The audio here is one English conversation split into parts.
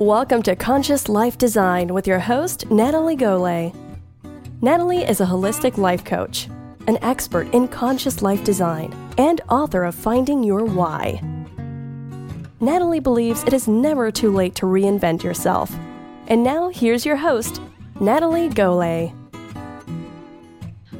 Welcome to Conscious Life Design with your host, Natalie Gole. Natalie is a holistic life coach, an expert in conscious life design, and author of Finding Your Why. Natalie believes it is never too late to reinvent yourself. And now here's your host, Natalie Gole.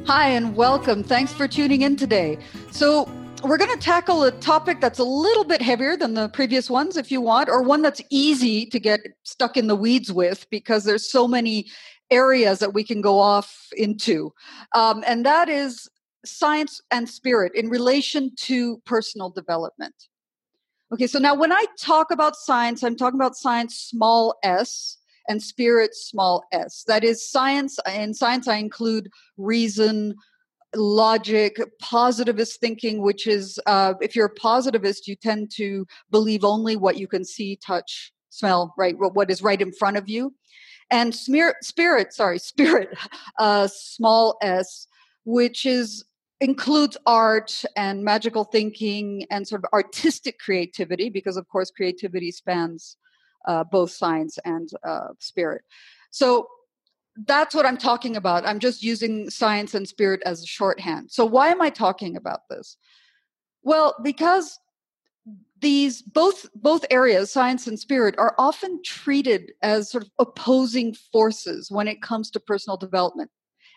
Hi, and welcome. Thanks for tuning in today. So, we're going to tackle a topic that's a little bit heavier than the previous ones if you want or one that's easy to get stuck in the weeds with because there's so many areas that we can go off into. Um, and that is science and spirit in relation to personal development. Okay so now when i talk about science i'm talking about science small s and spirit small s. That is science in science i include reason logic, positivist thinking, which is uh, if you're a positivist, you tend to believe only what you can see, touch, smell, right? What is right in front of you. And smear, spirit, sorry, spirit, uh, small s, which is includes art and magical thinking and sort of artistic creativity, because of course creativity spans uh, both science and uh, spirit. So that's what I'm talking about. I'm just using science and spirit as a shorthand. So, why am I talking about this? Well, because these both both areas science and spirit are often treated as sort of opposing forces when it comes to personal development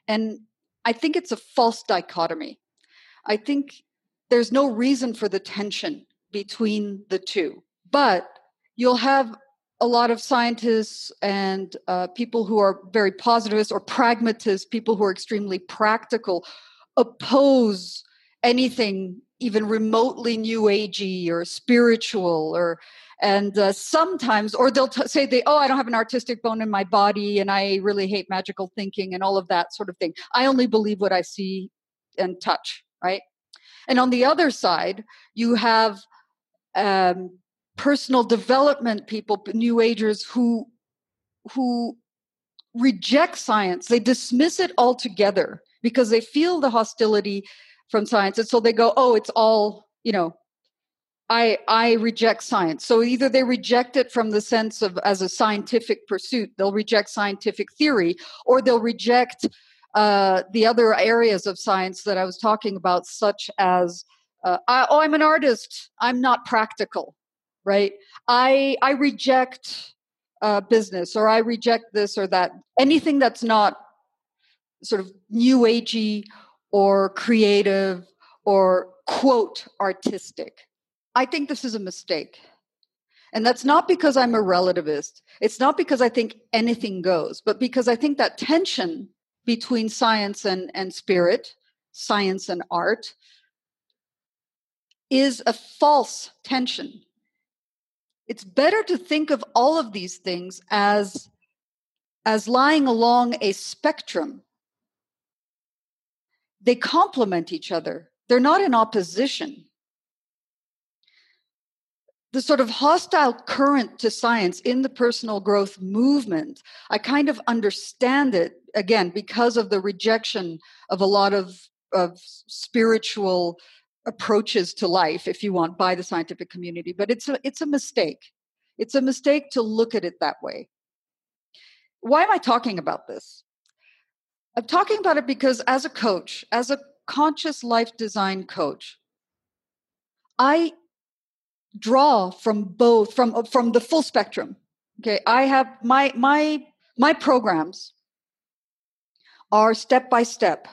and i think it's a false dichotomy i think there's no reason for the tension between the two but you'll have a lot of scientists and uh, people who are very positivist or pragmatists, people who are extremely practical, oppose anything even remotely new agey or spiritual or and uh, sometimes or they'll t- say they oh i don't have an artistic bone in my body and i really hate magical thinking and all of that sort of thing. I only believe what i see and touch right? And on the other side you have um, personal development people, new agers who who reject science. They dismiss it altogether because they feel the hostility from science, and so they go, "Oh, it's all you know." I I reject science. So either they reject it from the sense of as a scientific pursuit, they'll reject scientific theory, or they'll reject uh, the other areas of science that I was talking about, such as uh, I, oh, I'm an artist. I'm not practical right? I I reject uh, business or I reject this or that. Anything that's not sort of new agey or creative or quote artistic. I think this is a mistake. And that's not because I'm a relativist. It's not because I think anything goes, but because I think that tension between science and, and spirit, science and art, is a false tension it's better to think of all of these things as as lying along a spectrum. They complement each other. They're not in opposition. The sort of hostile current to science in the personal growth movement i kind of understand it again because of the rejection of a lot of of spiritual approaches to life if you want by the scientific community but it's a it's a mistake. It's a mistake to look at it that way. Why am i talking about this? I'm talking about it because as a coach as a conscious life design coach i draw from both from from the full spectrum okay? I have my my my programs are step by step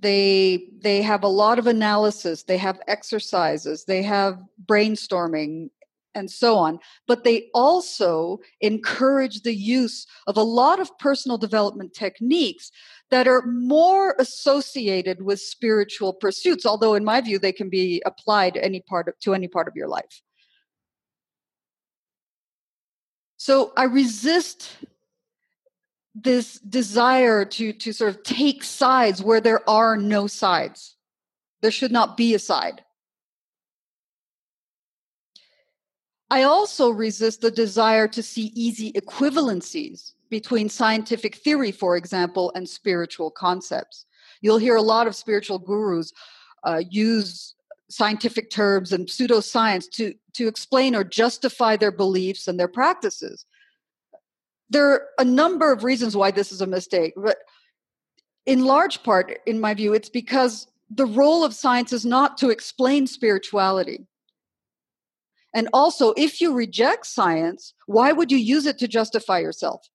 they they have a lot of analysis they have exercises they have brainstorming and so on but they also encourage the use of a lot of personal development techniques that are more associated with spiritual pursuits although in my view they can be applied any part of, to any part of your life. So i resist this desire to to sort of take sides where there are no sides. There should not be a side. I also resist the desire to see easy equivalencies between scientific theory for example and spiritual concepts. You'll hear a lot of spiritual gurus uh, use scientific terms and pseudoscience to to explain or justify their beliefs and their practices there are a number of reasons why this is a mistake, but in large part, in my view, it's because the role of science is not to explain spirituality. And also, if you reject science, why would you use it to justify yourself?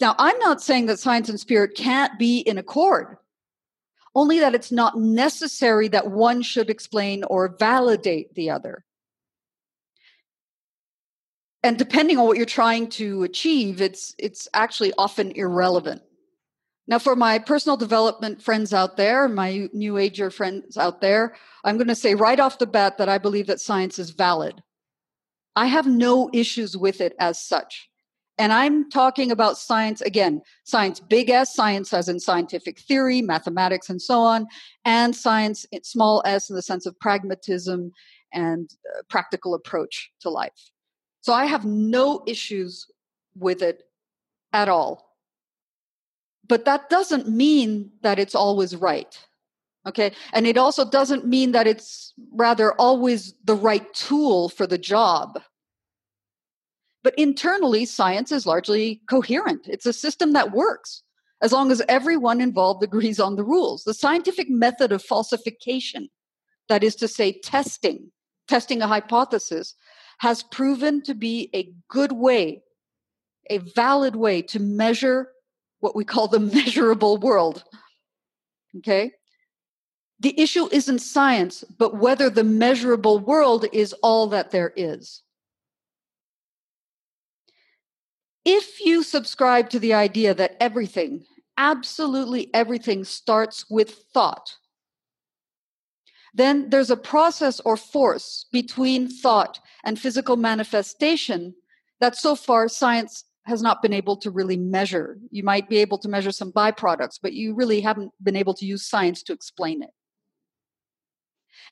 Now, I'm not saying that science and spirit can't be in accord, only that it's not necessary that one should explain or validate the other. And depending on what you're trying to achieve, it's it's actually often irrelevant. Now, for my personal development friends out there, my new ager friends out there, I'm going to say right off the bat that I believe that science is valid. I have no issues with it as such. And I'm talking about science again, science big S, science as in scientific theory, mathematics, and so on, and science small s in the sense of pragmatism and uh, practical approach to life. So I have no issues with it at all. But that doesn't mean that it's always right. Okay. And it also doesn't mean that it's rather always the right tool for the job. But internally, science is largely coherent. It's a system that works as long as everyone involved agrees on the rules. The scientific method of falsification, that is to say, testing, testing a hypothesis, has proven to be a good way, a valid way to measure what we call the measurable world. Okay? The issue isn't science, but whether the measurable world is all that there is. If you subscribe to the idea that everything, absolutely everything, starts with thought, then there's a process or force between thought and physical manifestation that so far science has not been able to really measure. You might be able to measure some byproducts, but you really haven't been able to use science to explain it.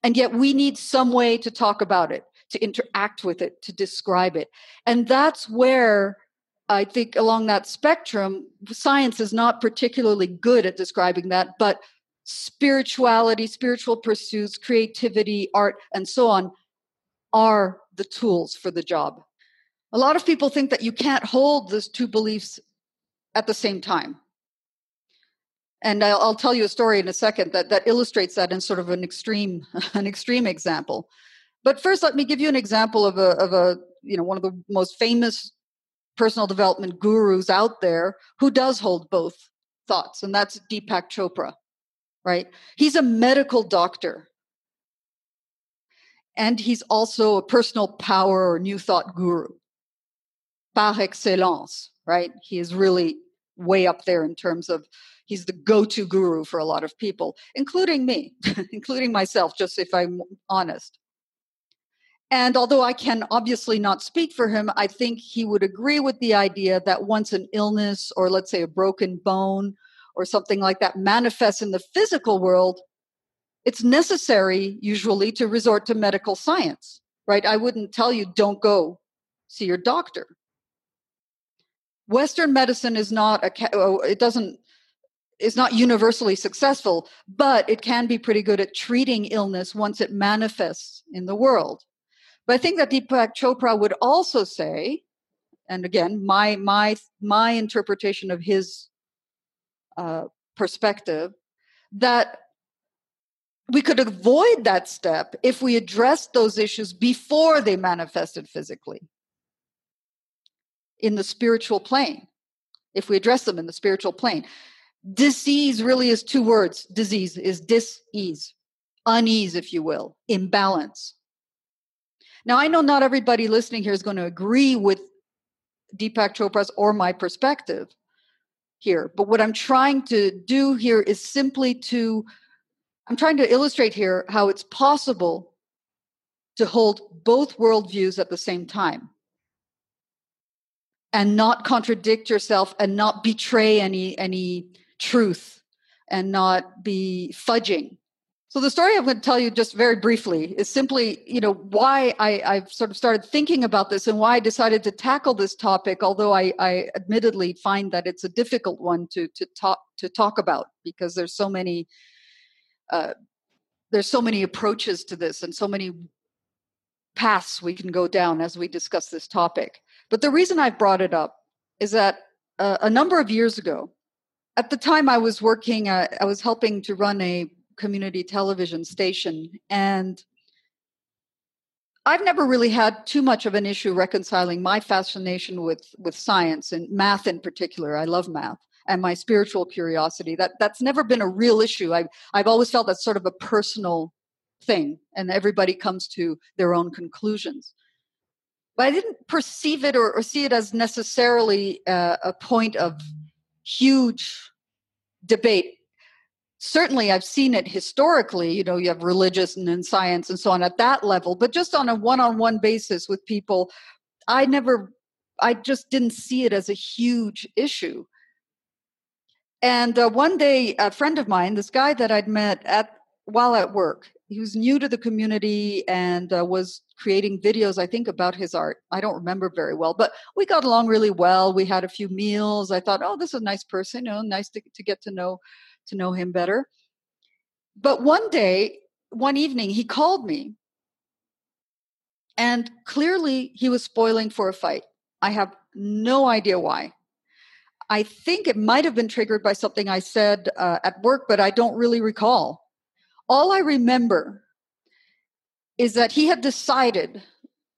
And yet we need some way to talk about it, to interact with it, to describe it. And that's where I think along that spectrum, science is not particularly good at describing that, but spirituality, spiritual pursuits, creativity, art, and so on are the tools for the job. A lot of people think that you can't hold those two beliefs at the same time. And I'll, I'll, tell you a story in a second that, that illustrates that in sort of an extreme an extreme example. But first, let me give you an example of a of a you know one of the most famous personal development gurus out there who does hold both thoughts, and that's Deepak Chopra. Right? He's a medical doctor, and he's also a personal power or new thought guru par excellence, right? He is really way up there in terms of he's the go-to guru for a lot of people, including me, including myself, just if I'm honest. And although I can obviously not speak for him, I think he would agree with the idea that once an illness or let's say a broken bone or something like that manifests in the physical world, it's necessary usually to resort to medical science, right? I wouldn't tell you don't go see your doctor. Western medicine is not a oh, it doesn't is not universally successful, but it can be pretty good at treating illness once it manifests in the world. But I think that Deepak Chopra would also say, and again, my my my interpretation of his uh, perspective, that we could avoid that step if we addressed those issues before they manifested physically in the spiritual plane, if we address them in the spiritual plane. Disease really is two words. Disease is dis-ease, unease, if you will, imbalance. Now, I know not everybody listening here is going to agree with Deepak Chopra's or my perspective here, but what I'm trying to do here is simply to, I'm trying to illustrate here how it's possible to hold both worldviews at the same time. And not contradict yourself and not betray any any truth and not be fudging so the story i'm going to tell you just very briefly is simply you know why I, i've sort of started thinking about this and why i decided to tackle this topic although i, I admittedly find that it's a difficult one to to talk to talk about because there's so many uh, there's so many approaches to this and so many paths we can go down as we discuss this topic. But the reason I've brought it up is that uh, a number of years ago, at the time I was working, uh, I was helping to run a community television station, and I've never really had too much of an issue reconciling my fascination with with science and math in particular. I love math and my spiritual curiosity. That that's never been a real issue. I've I've always felt that's sort of a personal thing, and everybody comes to their own conclusions. But I didn't perceive it or, or see it as necessarily uh, a point of huge debate certainly I've seen it historically, you know, you have religious and science and so on at that level, but just on a one on one basis with people, I never, I just didn't see it as a huge issue. And uh, one day, a friend of mine, this guy that I'd met at while at work, he was new to the community and uh, was creating videos, I think, about his art. I don't remember very well, but we got along really well. We had a few meals. I thought, oh, this is a nice person, you know, nice to, to get to know to know him better. But one day, one evening, he called me, and clearly he was spoiling for a fight. I have no idea why. I think it might have been triggered by something I said uh, at work, but I don't really recall. All I remember is that he had decided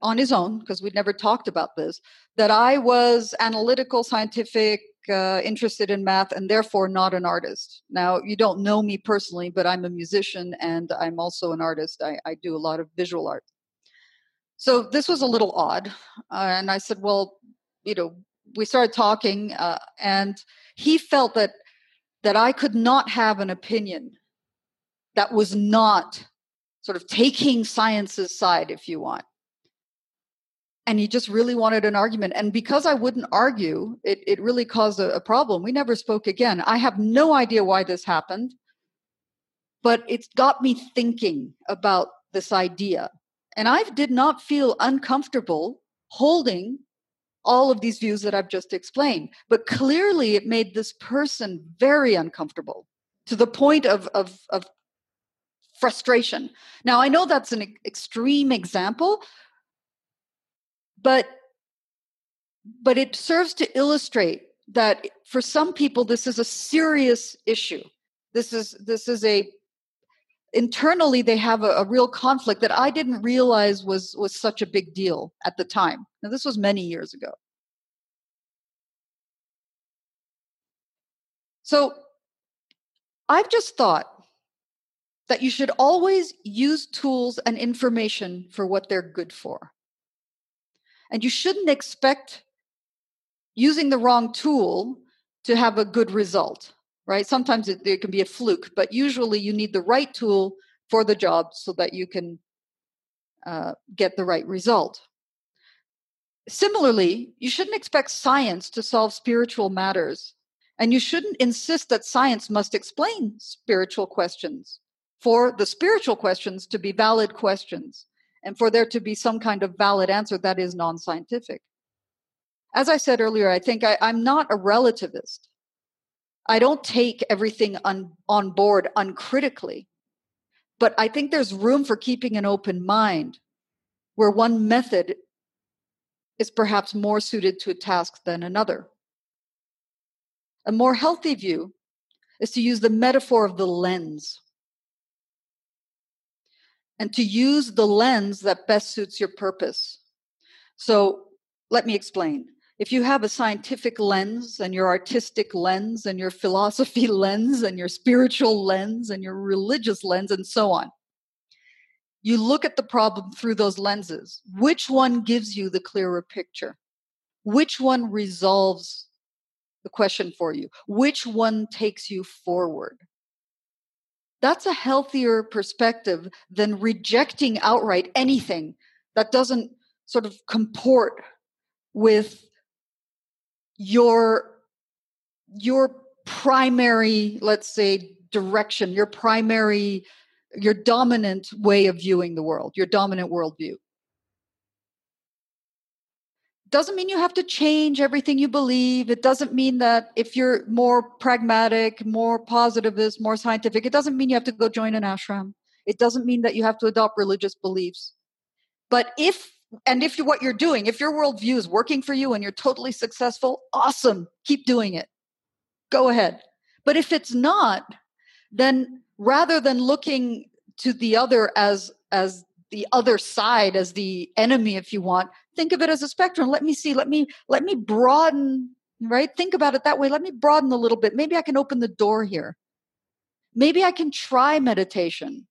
on his own, because we'd never talked about this, that I was analytical, scientific, uh, interested in math and therefore not an artist. Now, you don't know me personally, but I'm a musician and I'm also an artist. I, I do a lot of visual art. So this was a little odd. Uh, and I said, well, you know, we started talking uh, and he felt that that I could not have an opinion that was not sort of taking science's side, if you want and he just really wanted an argument. And because i wouldn't argue it, it really caused a, a, problem. We never spoke again. I have no idea why this happened but it's got me thinking about this idea. And i did not feel uncomfortable holding all of these views that i've just explained but clearly it made this person very uncomfortable to the point of of, of frustration. Now i know that's an extreme example but but it serves to illustrate that for some people this is a serious issue. This is this is a internally they have a, a, real conflict that i didn't realize was was such a big deal at the time. Now this was many years ago. So i've just thought that you should always use tools and information for what they're good for and you shouldn't expect using the wrong tool to have a good result, right? Sometimes it, it can be a fluke, but usually you need the right tool for the job so that you can uh, get the right result. Similarly, you shouldn't expect science to solve spiritual matters, and you shouldn't insist that science must explain spiritual questions for the spiritual questions to be valid questions and for there to be some kind of valid answer that is non scientific. As I said earlier, I think I, am not a relativist. I don't take everything on, on board uncritically, but I think there's room for keeping an open mind where one method is perhaps more suited to a task than another. A more healthy view is to use the metaphor of the lens and to use the lens that best suits your purpose. So let me explain. If you have a scientific lens and your artistic lens and your philosophy lens and your spiritual lens and your religious lens and so on, you look at the problem through those lenses. Which one gives you the clearer picture? Which one resolves the question for you? Which one takes you forward? That's a healthier perspective than rejecting outright anything that doesn't sort of comport with your your primary let's say direction your primary your dominant way of viewing the world your dominant worldview doesn't mean you have to change everything you believe. It doesn't mean that if you're more pragmatic, more positivist, more scientific, it doesn't mean you have to go join an ashram. It doesn't mean that you have to adopt religious beliefs. But if and if you what you're doing, if your worldview is working for you and you're totally successful, awesome. Keep doing it. Go ahead. But if it's not, then rather than looking to the other as as the other side as the enemy if you want. Think of it as a spectrum. Let me see let me let me broaden right? Think about it that way. Let me broaden a little bit. Maybe i can open the door here. Maybe i can try meditation.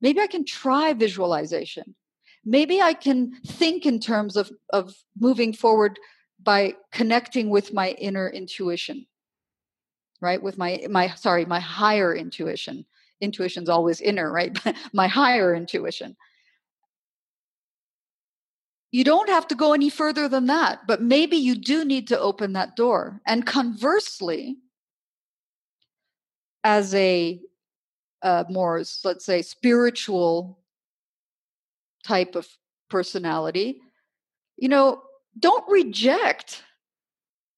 Maybe i can try visualization. Maybe i can think in terms of of moving forward by connecting with my inner intuition right? With my my sorry my higher intuition. Intuition's always inner right? My higher intuition you don't have to go any further than that but maybe you do need to open that door. And conversely as a uh, more let's say spiritual type of personality you know don't reject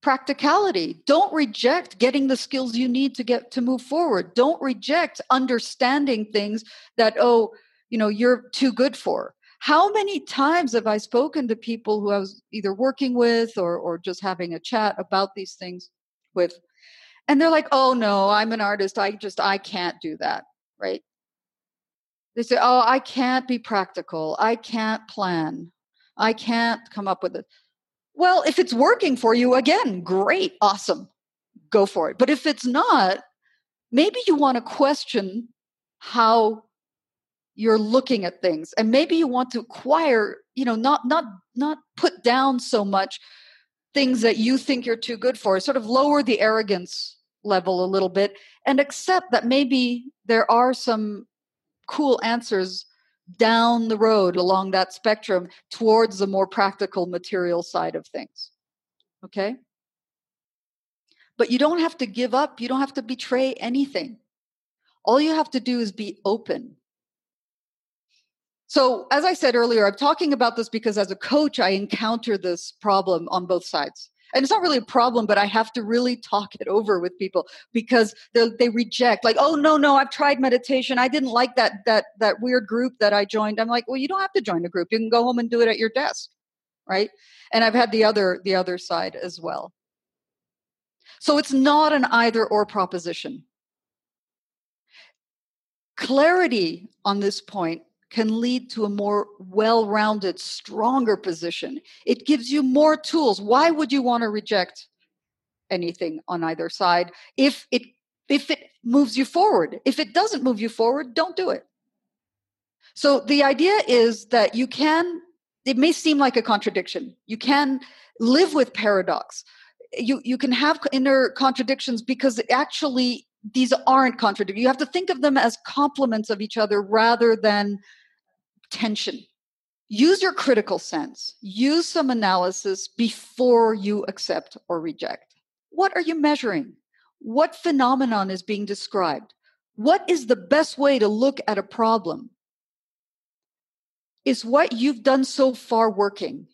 practicality. Don't reject getting the skills you need to get to move forward. Don't reject understanding things that oh you know you're too good for how many times have i spoken to people who i was either working with or or just having a chat about these things with and they're like oh no i'm an artist. I just i can't do that right? They say oh i can't be practical. I can't plan. I can't come up with it. Well, if it's working for you, again, great, awesome, go for it. But if it's not, maybe you want to question how you're looking at things and maybe you want to acquire you know not not not put down so much things that you think you're too good for sort of lower the arrogance level a little bit and accept that maybe there are some cool answers down the road along that spectrum towards the more practical material side of things. Okay? But you don't have to give up, you don't have to betray anything. All you have to do is be open. So, as I said earlier, I'm talking about this because as a coach, I encounter this problem on both sides. And it's not really a problem but i have to really talk it over with people because they reject like oh no no i've tried meditation. I didn't like that that that weird group that i joined. I'm like well you don't have to join a group. You can go home and do it at your desk right? And i've had the other the other side as well. So it's not an either or proposition. Clarity on this point can lead to a more well rounded, stronger position. It gives you more tools. Why would you want to reject anything on either side? If it if it moves you forward. If it doesn't move you forward don't do it. So the idea is that you can it may seem like a contradiction. You can live with paradox. You you can have inner contradictions because actually these aren't contradictory. You have to think of them as complements of each other rather than tension. Use your critical sense. Use some analysis before you accept or reject. What are you measuring? What phenomenon is being described? What is the best way to look at a problem? Is what you've done so far working?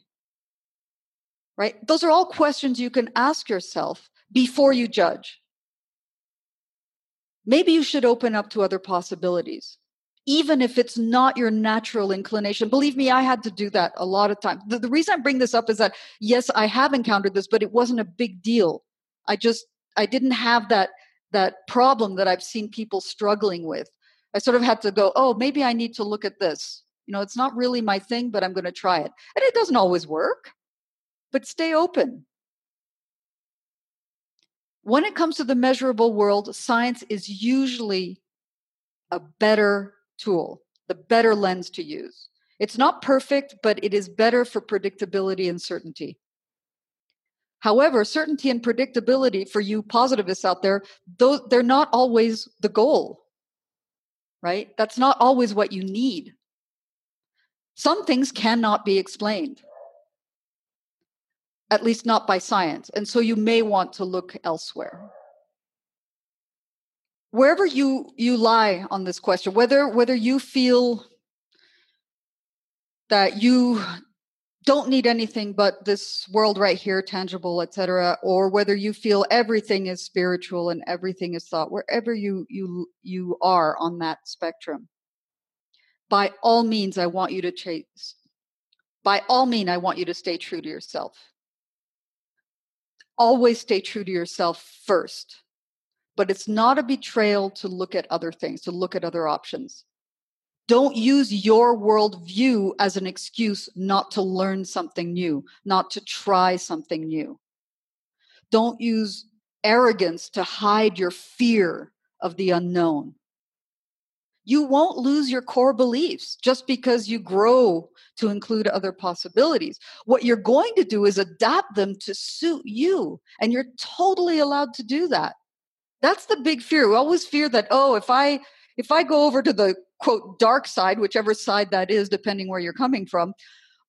Right? Those are all questions you can ask yourself before you judge. Maybe you should open up to other possibilities, even if it's not your natural inclination. Believe me, I had to do that a lot of times. The, the, reason I bring this up is that, yes, I have encountered this, but it wasn't a big deal. I just, I didn't have that, that problem that I've seen people struggling with. I sort of had to go, oh, maybe I need to look at this. You know, it's not really my thing, but I'm going to try it. And it doesn't always work, but stay open. When it comes to the measurable world, science is usually a better tool, the better lens to use. It's not perfect, but it is better for predictability and certainty. However, certainty and predictability for you positivists out there, they're not always the goal, right? That's not always what you need. Some things cannot be explained at least not by science. And so you may want to look elsewhere. Wherever you, you lie on this question, whether, whether you feel that you don't need anything but this world right here tangible etc or whether you feel everything is spiritual and everything is thought wherever you you you are on that spectrum by all means i want you to chase by all means, I want you to stay true to yourself. Always stay true to yourself first. But it's not a betrayal to look at other things, to look at other options. Don't use your worldview as an excuse not to learn something new, not to try something new. Don't use arrogance to hide your fear of the unknown. You won't lose your core beliefs just because you grow to include other possibilities. What you're going to do is adapt them to suit you, and you're totally allowed to do that. That's the big fear. We always fear that, oh, if I if I go over to the quote dark side, whichever side that is, depending where you're coming from,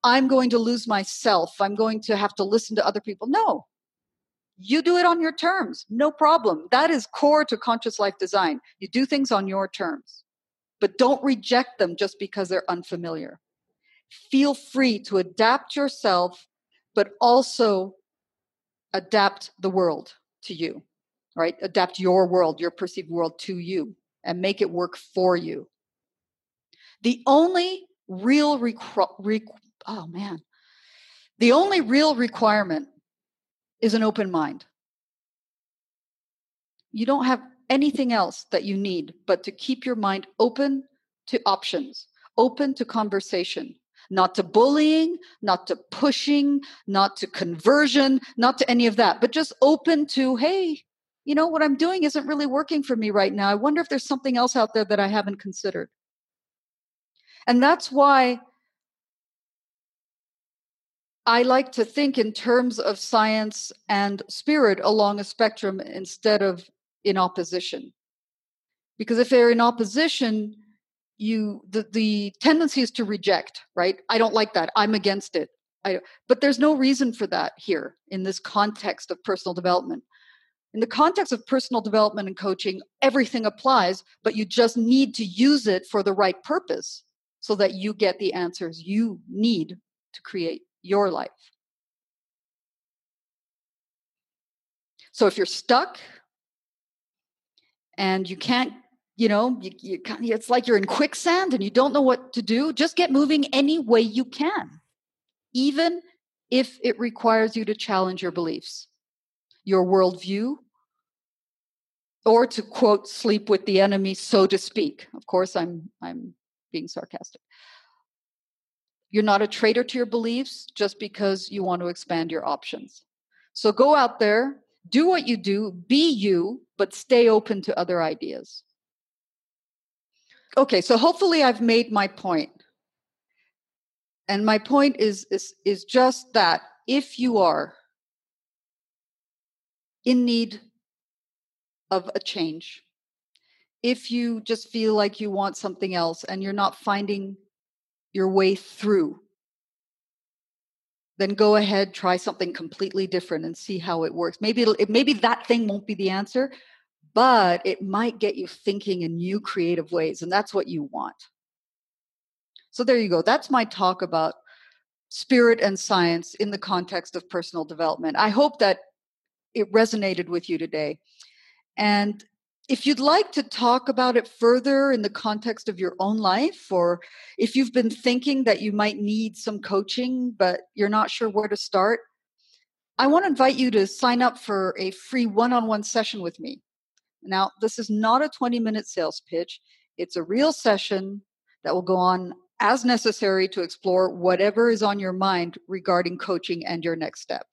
I'm going to lose myself. I'm going to have to listen to other people. No, you do it on your terms, no problem. That is core to conscious life design. You do things on your terms, but don't reject them just because they're unfamiliar. Feel free to adapt yourself, but also adapt the world to you, right? Adapt your world, your perceived world to you, and make it work for you. The only real requ- requ- oh man, the only real requirement is an open mind. You don't have anything else that you need but to keep your mind open to options, open to conversation, not to bullying, not to pushing, not to conversion, not to any of that, but just open to, hey, you know, what I'm doing isn't really working for me right now. I wonder if there's something else out there that I haven't considered. And that's why I like to think in terms of science and spirit along a spectrum instead of in opposition. Because if they're in opposition, you the, the tendency is to reject, right? I don't like that. I'm against it. I, but there's no reason for that here in this context of personal development. In the context of personal development and coaching, everything applies, but you just need to use it for the right purpose so that you get the answers you need to create your life. So if you're stuck and you can't, you know, you, you it's like you're in quicksand and you don't know what to do, just get moving any way you can, even if it requires you to challenge your beliefs, your worldview, or to quote, sleep with the enemy, so to speak. Of course, I'm I'm being sarcastic. You're not a traitor to your beliefs just because you want to expand your options. So go out there, do what you do, be you, but stay open to other ideas. Okay, so hopefully I've made my point. And my point is, is, is just that if you are in need of a change, if you just feel like you want something else and you're not finding your way through, then go ahead, try something completely different and see how it works. Maybe it'll, maybe that thing won't be the answer, but it might get you thinking in new creative ways, and that's what you want. So there you go. That's my talk about spirit and science in the context of personal development. I hope that it resonated with you today. And if you'd like to talk about it further in the context of your own life, or if you've been thinking that you might need some coaching, but you're not sure where to start, I want to invite you to sign up for a free one on one session with me. Now, this is not a 20 minute sales pitch, it's a real session that will go on as necessary to explore whatever is on your mind regarding coaching and your next step.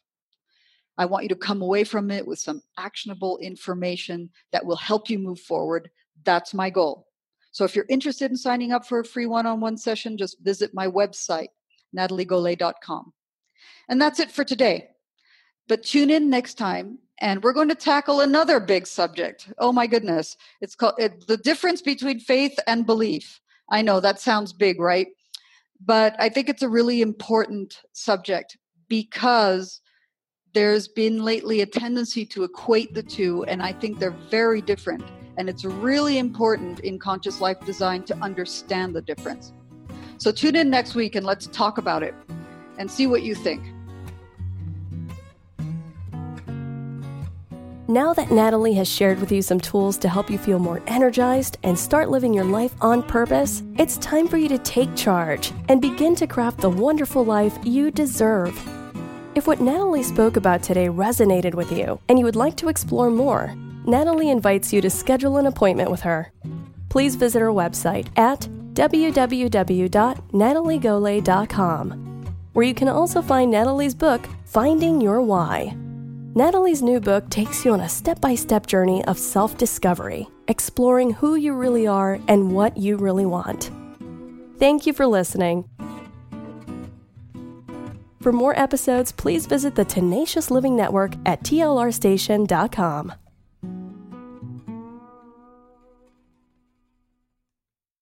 I want you to come away from it with some actionable information that will help you move forward. That's my goal. So if you're interested in signing up for a free one on one session, just visit my website, nataliegole.com. And that's it for today. But tune in next time and we're going to tackle another big subject. Oh my goodness. It's called it, the difference between faith and belief. I know that sounds big, right? But I think it's a really important subject because there's been lately a tendency to equate the two, and I think they're very different. And it's really important in conscious life design to understand the difference. So tune in next week and let's talk about it and see what you think. Now that Natalie has shared with you some tools to help you feel more energized and start living your life on purpose, it's time for you to take charge and begin to craft the wonderful life you deserve. If what Natalie spoke about today resonated with you and you would like to explore more, Natalie invites you to schedule an appointment with her. Please visit her website at www.nataliegole.com, where you can also find Natalie's book, Finding Your Why. Natalie's new book takes you on a step by step journey of self discovery, exploring who you really are and what you really want. Thank you for listening. For more episodes, please visit the Tenacious Living Network at tlrstation.com.